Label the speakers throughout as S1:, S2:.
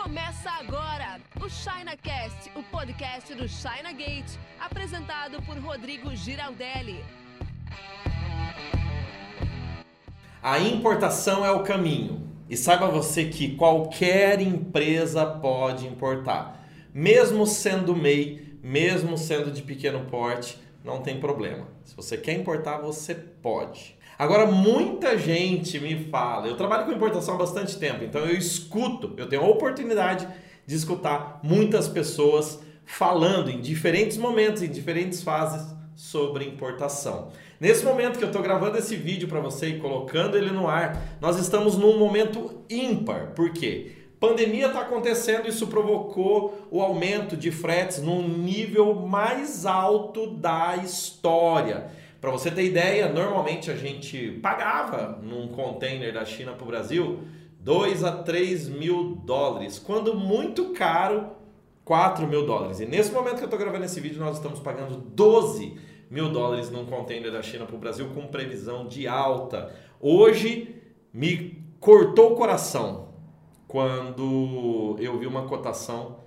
S1: Começa agora o ChinaCast, o podcast do China Gate, apresentado por Rodrigo Giraldelli.
S2: A importação é o caminho. E saiba você que qualquer empresa pode importar. Mesmo sendo MEI, mesmo sendo de pequeno porte, não tem problema. Se você quer importar, você pode. Agora, muita gente me fala, eu trabalho com importação há bastante tempo, então eu escuto, eu tenho a oportunidade de escutar muitas pessoas falando em diferentes momentos, em diferentes fases sobre importação. Nesse momento que eu estou gravando esse vídeo para você e colocando ele no ar, nós estamos num momento ímpar. Por quê? Pandemia está acontecendo, isso provocou o aumento de fretes num nível mais alto da história. Para você ter ideia, normalmente a gente pagava num container da China para o Brasil 2 a 3 mil dólares, quando muito caro, 4 mil dólares. E nesse momento que eu estou gravando esse vídeo, nós estamos pagando 12 mil dólares num container da China para o Brasil com previsão de alta. Hoje me cortou o coração quando eu vi uma cotação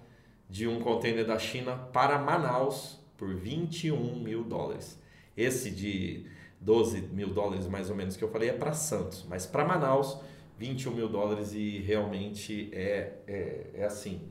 S2: de um container da China para Manaus por 21 mil dólares. Esse de 12 mil dólares mais ou menos que eu falei é para Santos, mas para Manaus 21 mil dólares e realmente é, é, é assim.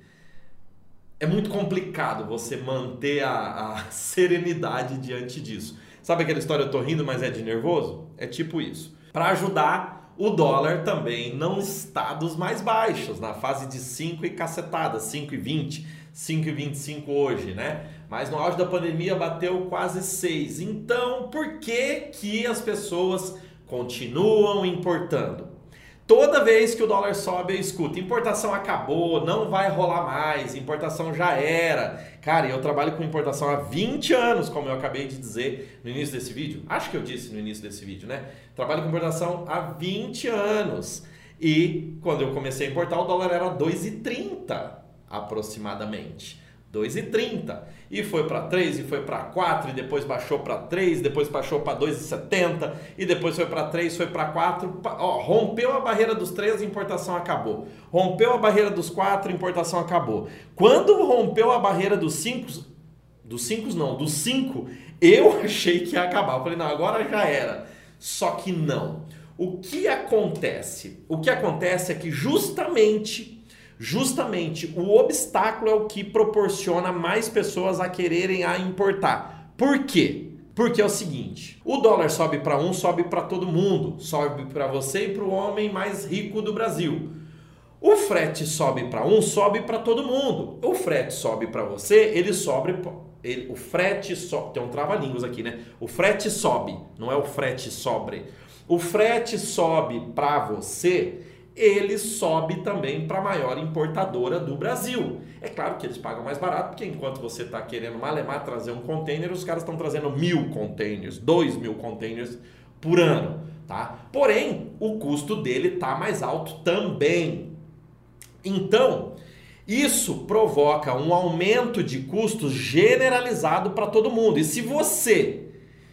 S2: É muito complicado você manter a, a serenidade diante disso. Sabe aquela história, eu tô rindo, mas é de nervoso? É tipo isso. Para ajudar, o dólar também não está dos mais baixos, na fase de 5 e cacetada, 5,20, 5,25 hoje, né? mas no auge da pandemia bateu quase 6. Então, por que que as pessoas continuam importando? Toda vez que o dólar sobe, eu escuto: importação acabou, não vai rolar mais, importação já era. Cara, eu trabalho com importação há 20 anos, como eu acabei de dizer no início desse vídeo. Acho que eu disse no início desse vídeo, né? Trabalho com importação há 20 anos. E quando eu comecei a importar, o dólar era 2,30 aproximadamente. 2,30 e foi para 3 e foi para 4 e depois baixou para 3, depois baixou para 2,70 e depois foi para 3, foi para 4, ó, rompeu a barreira dos 3, a importação acabou. Rompeu a barreira dos 4, a importação acabou. Quando rompeu a barreira dos 5, dos 5 não, dos 5, eu achei que ia acabar. Eu falei, não, agora já era. Só que não. O que acontece? O que acontece é que justamente justamente o obstáculo é o que proporciona mais pessoas a quererem a importar. Por quê? Porque é o seguinte, o dólar sobe para um, sobe para todo mundo, sobe para você e para o homem mais rico do Brasil. O frete sobe para um, sobe para todo mundo. O frete sobe para você, ele sobe ele, o frete sobe, tem um trava-línguas aqui, né? O frete sobe, não é o frete sobre. O frete sobe para você, ele sobe também para a maior importadora do Brasil. É claro que eles pagam mais barato, porque enquanto você está querendo malemar trazer um container, os caras estão trazendo mil containers, dois mil containers por ano. Tá? Porém, o custo dele está mais alto também. Então, isso provoca um aumento de custos generalizado para todo mundo. E se você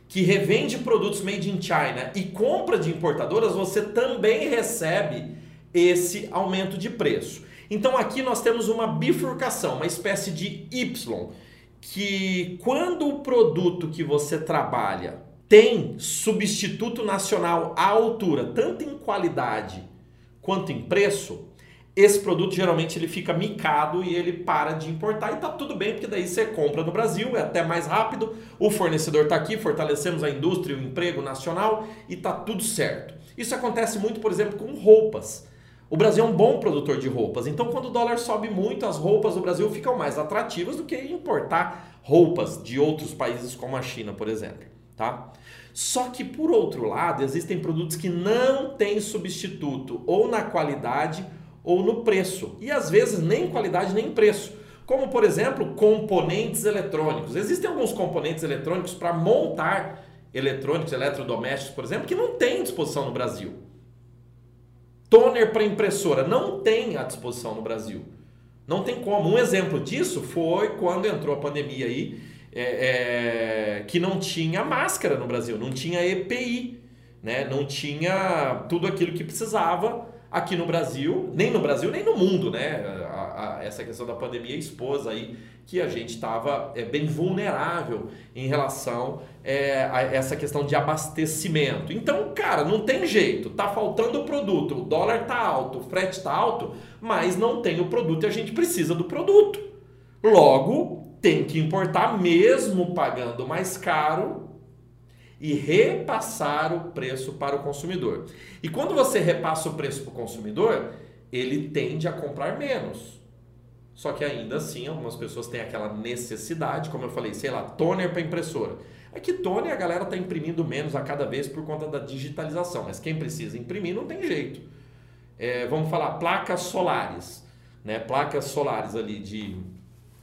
S2: que revende produtos made in China e compra de importadoras, você também recebe esse aumento de preço. Então aqui nós temos uma bifurcação, uma espécie de Y, que quando o produto que você trabalha tem substituto nacional à altura, tanto em qualidade quanto em preço, esse produto geralmente ele fica micado e ele para de importar e tá tudo bem, porque daí você compra no Brasil, é até mais rápido, o fornecedor está aqui, fortalecemos a indústria o emprego nacional e tá tudo certo. Isso acontece muito, por exemplo, com roupas. O Brasil é um bom produtor de roupas, então quando o dólar sobe muito, as roupas do Brasil ficam mais atrativas do que importar roupas de outros países como a China, por exemplo, tá? Só que por outro lado, existem produtos que não têm substituto ou na qualidade ou no preço, e às vezes nem qualidade nem preço. Como por exemplo, componentes eletrônicos. Existem alguns componentes eletrônicos para montar eletrônicos, eletrodomésticos, por exemplo, que não tem disposição no Brasil. Toner para impressora não tem à disposição no Brasil. Não tem como. Um exemplo disso foi quando entrou a pandemia aí, é, é, que não tinha máscara no Brasil, não tinha EPI, né? não tinha tudo aquilo que precisava aqui no Brasil, nem no Brasil, nem no mundo. Né? A, essa questão da pandemia expôs aí que a gente estava é, bem vulnerável em relação é, a essa questão de abastecimento. Então, cara, não tem jeito, tá faltando o produto, o dólar tá alto, o frete tá alto, mas não tem o produto e a gente precisa do produto. Logo, tem que importar mesmo pagando mais caro e repassar o preço para o consumidor. E quando você repassa o preço para o consumidor, ele tende a comprar menos. Só que ainda assim, algumas pessoas têm aquela necessidade, como eu falei, sei lá, toner para impressora. É que toner a galera está imprimindo menos a cada vez por conta da digitalização, mas quem precisa imprimir não tem jeito. É, vamos falar placas solares, né? Placas solares ali de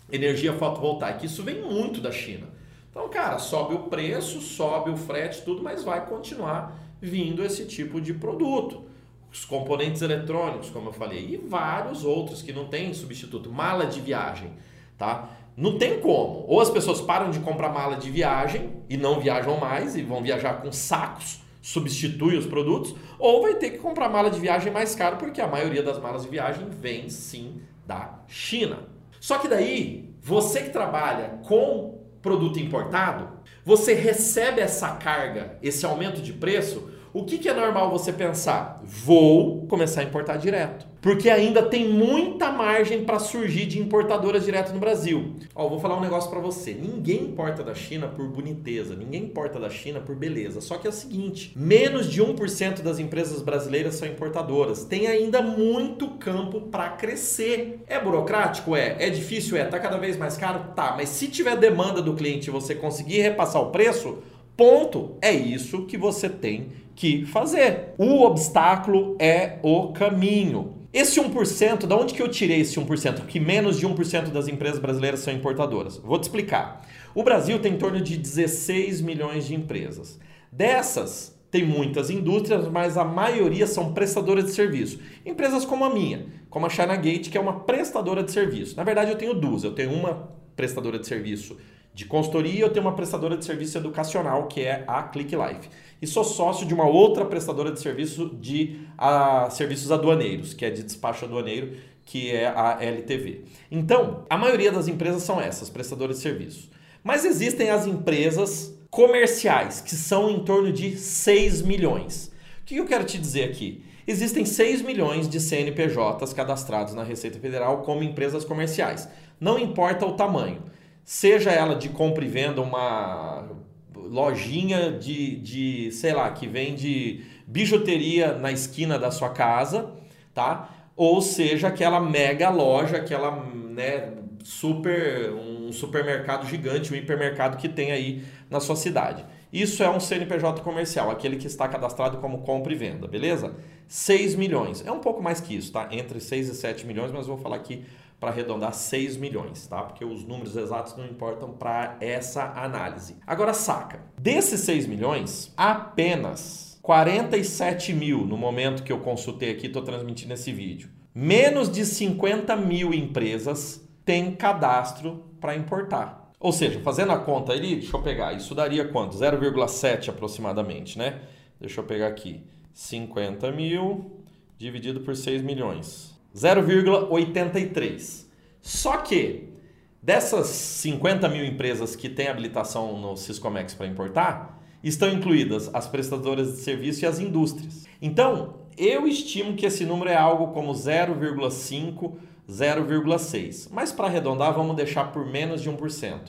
S2: energia fotovoltaica. Isso vem muito da China. Então, cara, sobe o preço, sobe o frete, tudo, mas vai continuar vindo esse tipo de produto os componentes eletrônicos, como eu falei, e vários outros que não tem substituto. Mala de viagem, tá? Não tem como. Ou as pessoas param de comprar mala de viagem e não viajam mais e vão viajar com sacos, substitui os produtos, ou vai ter que comprar mala de viagem mais caro, porque a maioria das malas de viagem vem sim da China. Só que daí, você que trabalha com produto importado, você recebe essa carga, esse aumento de preço o que, que é normal você pensar? Vou começar a importar direto. Porque ainda tem muita margem para surgir de importadoras direto no Brasil. Ó, vou falar um negócio para você. Ninguém importa da China por boniteza, ninguém importa da China por beleza. Só que é o seguinte, menos de 1% das empresas brasileiras são importadoras. Tem ainda muito campo para crescer. É burocrático? É. É difícil? É. Tá cada vez mais caro? Tá. Mas se tiver demanda do cliente e você conseguir repassar o preço, ponto. É isso que você tem que fazer. O obstáculo é o caminho. Esse 1%, da onde que eu tirei esse 1%? Que menos de 1% das empresas brasileiras são importadoras. Vou te explicar. O Brasil tem em torno de 16 milhões de empresas. Dessas, tem muitas indústrias, mas a maioria são prestadoras de serviço. Empresas como a minha, como a China Gate, que é uma prestadora de serviço. Na verdade, eu tenho duas. Eu tenho uma prestadora de serviço de consultoria eu tenho uma prestadora de serviço educacional, que é a Click Life e sou sócio de uma outra prestadora de serviço de a, serviços aduaneiros, que é de despacho aduaneiro, que é a LTV. Então, a maioria das empresas são essas, prestadoras de serviço. Mas existem as empresas comerciais, que são em torno de 6 milhões. O que eu quero te dizer aqui? Existem 6 milhões de CNPJs cadastrados na Receita Federal como empresas comerciais. Não importa o tamanho. Seja ela de compra e venda, uma lojinha de, de, sei lá, que vende bijuteria na esquina da sua casa, tá? Ou seja, aquela mega loja, aquela, né, super, um supermercado gigante, um hipermercado que tem aí na sua cidade. Isso é um CNPJ comercial, aquele que está cadastrado como compra e venda, beleza? 6 milhões. É um pouco mais que isso, tá? Entre 6 e 7 milhões, mas vou falar aqui para arredondar 6 milhões, tá? Porque os números exatos não importam para essa análise. Agora saca, desses 6 milhões, apenas 47 mil, no momento que eu consultei aqui, estou transmitindo esse vídeo, menos de 50 mil empresas têm cadastro para importar. Ou seja, fazendo a conta ali, deixa eu pegar, isso daria quanto? 0,7 aproximadamente, né? Deixa eu pegar aqui. 50 mil dividido por 6 milhões. 0,83. Só que dessas 50 mil empresas que têm habilitação no Siscomex para importar, estão incluídas as prestadoras de serviço e as indústrias. Então, eu estimo que esse número é algo como 0,5, 0,6. Mas para arredondar, vamos deixar por menos de 1%.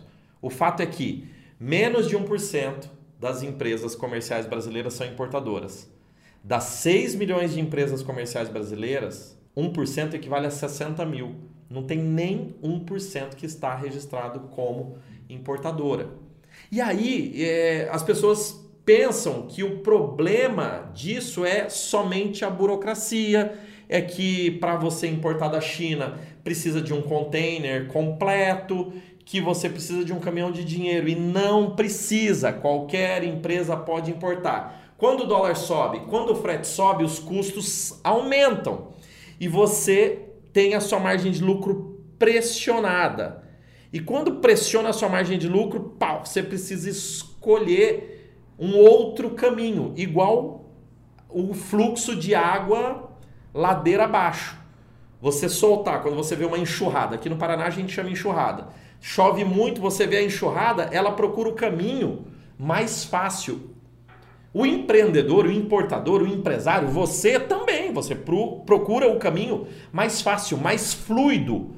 S2: O fato é que menos de 1% das empresas comerciais brasileiras são importadoras. Das 6 milhões de empresas comerciais brasileiras, 1% equivale a 60 mil. Não tem nem 1% que está registrado como importadora. E aí é, as pessoas pensam que o problema disso é somente a burocracia, é que para você importar da China precisa de um container completo, que você precisa de um caminhão de dinheiro e não precisa, qualquer empresa pode importar. Quando o dólar sobe, quando o frete sobe, os custos aumentam e você tem a sua margem de lucro pressionada. E quando pressiona a sua margem de lucro, pau, você precisa escolher um outro caminho, igual o fluxo de água ladeira abaixo. você soltar, quando você vê uma enxurrada, aqui no Paraná a gente chama enxurrada. Chove muito, você vê a enxurrada, ela procura o caminho mais fácil. O empreendedor, o importador, o empresário, você também, você procura o caminho mais fácil, mais fluido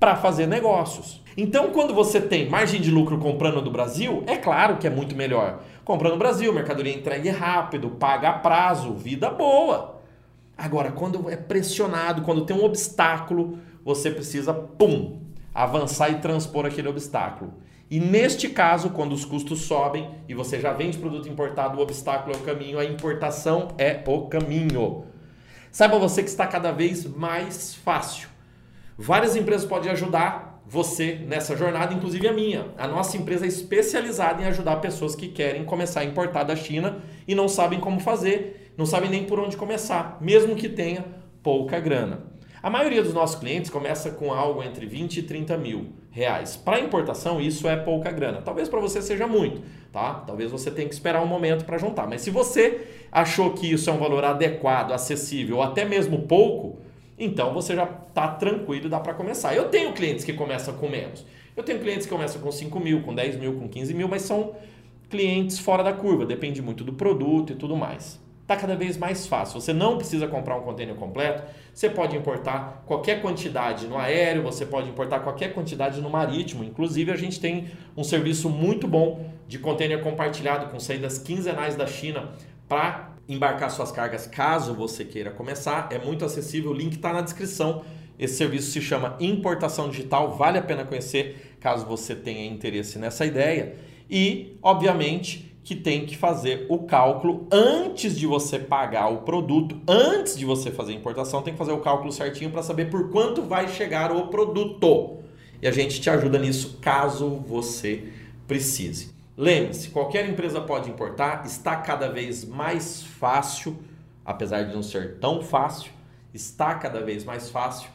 S2: para fazer negócios. Então, quando você tem margem de lucro comprando do Brasil, é claro que é muito melhor. Comprando no Brasil, mercadoria entregue rápido, paga a prazo, vida boa. Agora, quando é pressionado, quando tem um obstáculo, você precisa, pum, avançar e transpor aquele obstáculo. E neste caso, quando os custos sobem e você já vende produto importado, o obstáculo é o caminho, a importação é o caminho. Saiba você que está cada vez mais fácil. Várias empresas podem ajudar você nessa jornada, inclusive a minha. A nossa empresa é especializada em ajudar pessoas que querem começar a importar da China e não sabem como fazer, não sabem nem por onde começar, mesmo que tenha pouca grana. A maioria dos nossos clientes começa com algo entre 20 e 30 mil reais. Para importação, isso é pouca grana. Talvez para você seja muito, tá? Talvez você tenha que esperar um momento para juntar. Mas se você achou que isso é um valor adequado, acessível ou até mesmo pouco, então você já está tranquilo, dá para começar. Eu tenho clientes que começam com menos. Eu tenho clientes que começam com 5 mil, com 10 mil, com 15 mil, mas são clientes fora da curva, depende muito do produto e tudo mais. Está cada vez mais fácil. Você não precisa comprar um container completo. Você pode importar qualquer quantidade no aéreo, você pode importar qualquer quantidade no marítimo. Inclusive, a gente tem um serviço muito bom de container compartilhado com saídas quinzenais da China para embarcar suas cargas caso você queira começar. É muito acessível, o link está na descrição. Esse serviço se chama Importação Digital, vale a pena conhecer caso você tenha interesse nessa ideia. E, obviamente, que tem que fazer o cálculo antes de você pagar o produto, antes de você fazer a importação, tem que fazer o cálculo certinho para saber por quanto vai chegar o produto. E a gente te ajuda nisso caso você precise. Lembre-se, qualquer empresa pode importar, está cada vez mais fácil, apesar de não ser tão fácil, está cada vez mais fácil.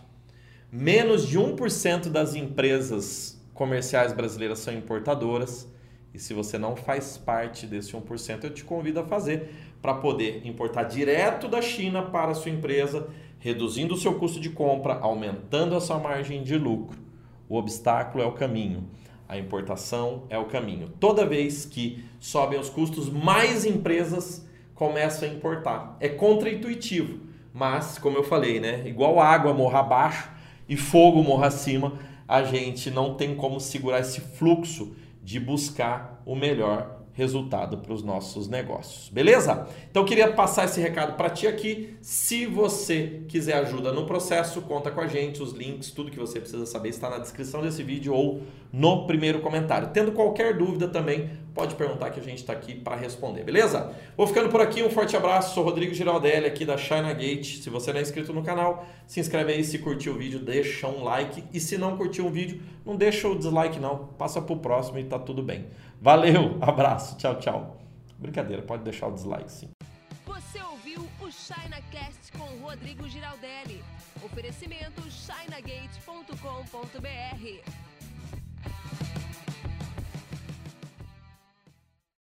S2: Menos de 1% das empresas comerciais brasileiras são importadoras. E se você não faz parte desse 1%, eu te convido a fazer para poder importar direto da China para a sua empresa, reduzindo o seu custo de compra, aumentando a sua margem de lucro. O obstáculo é o caminho. A importação é o caminho. Toda vez que sobem os custos, mais empresas começam a importar. É contraintuitivo, mas como eu falei, né? Igual água morra abaixo e fogo morra acima, a gente não tem como segurar esse fluxo de buscar o melhor resultado para os nossos negócios. Beleza? Então queria passar esse recado para ti aqui. Se você quiser ajuda no processo, conta com a gente, os links, tudo que você precisa saber está na descrição desse vídeo ou no primeiro comentário. Tendo qualquer dúvida também, pode perguntar que a gente está aqui para responder, beleza? Vou ficando por aqui, um forte abraço. Sou Rodrigo Giraldelli aqui da China Gate. Se você não é inscrito no canal, se inscreve aí, se curtiu o vídeo, deixa um like e se não curtiu o vídeo, não deixa o dislike não, passa para o próximo e tá tudo bem. Valeu, abraço, tchau, tchau. Brincadeira, pode deixar o dislike sim.
S1: Você ouviu o ChinaCast com Rodrigo Giraldelli. Oferecimento chinagate.com.br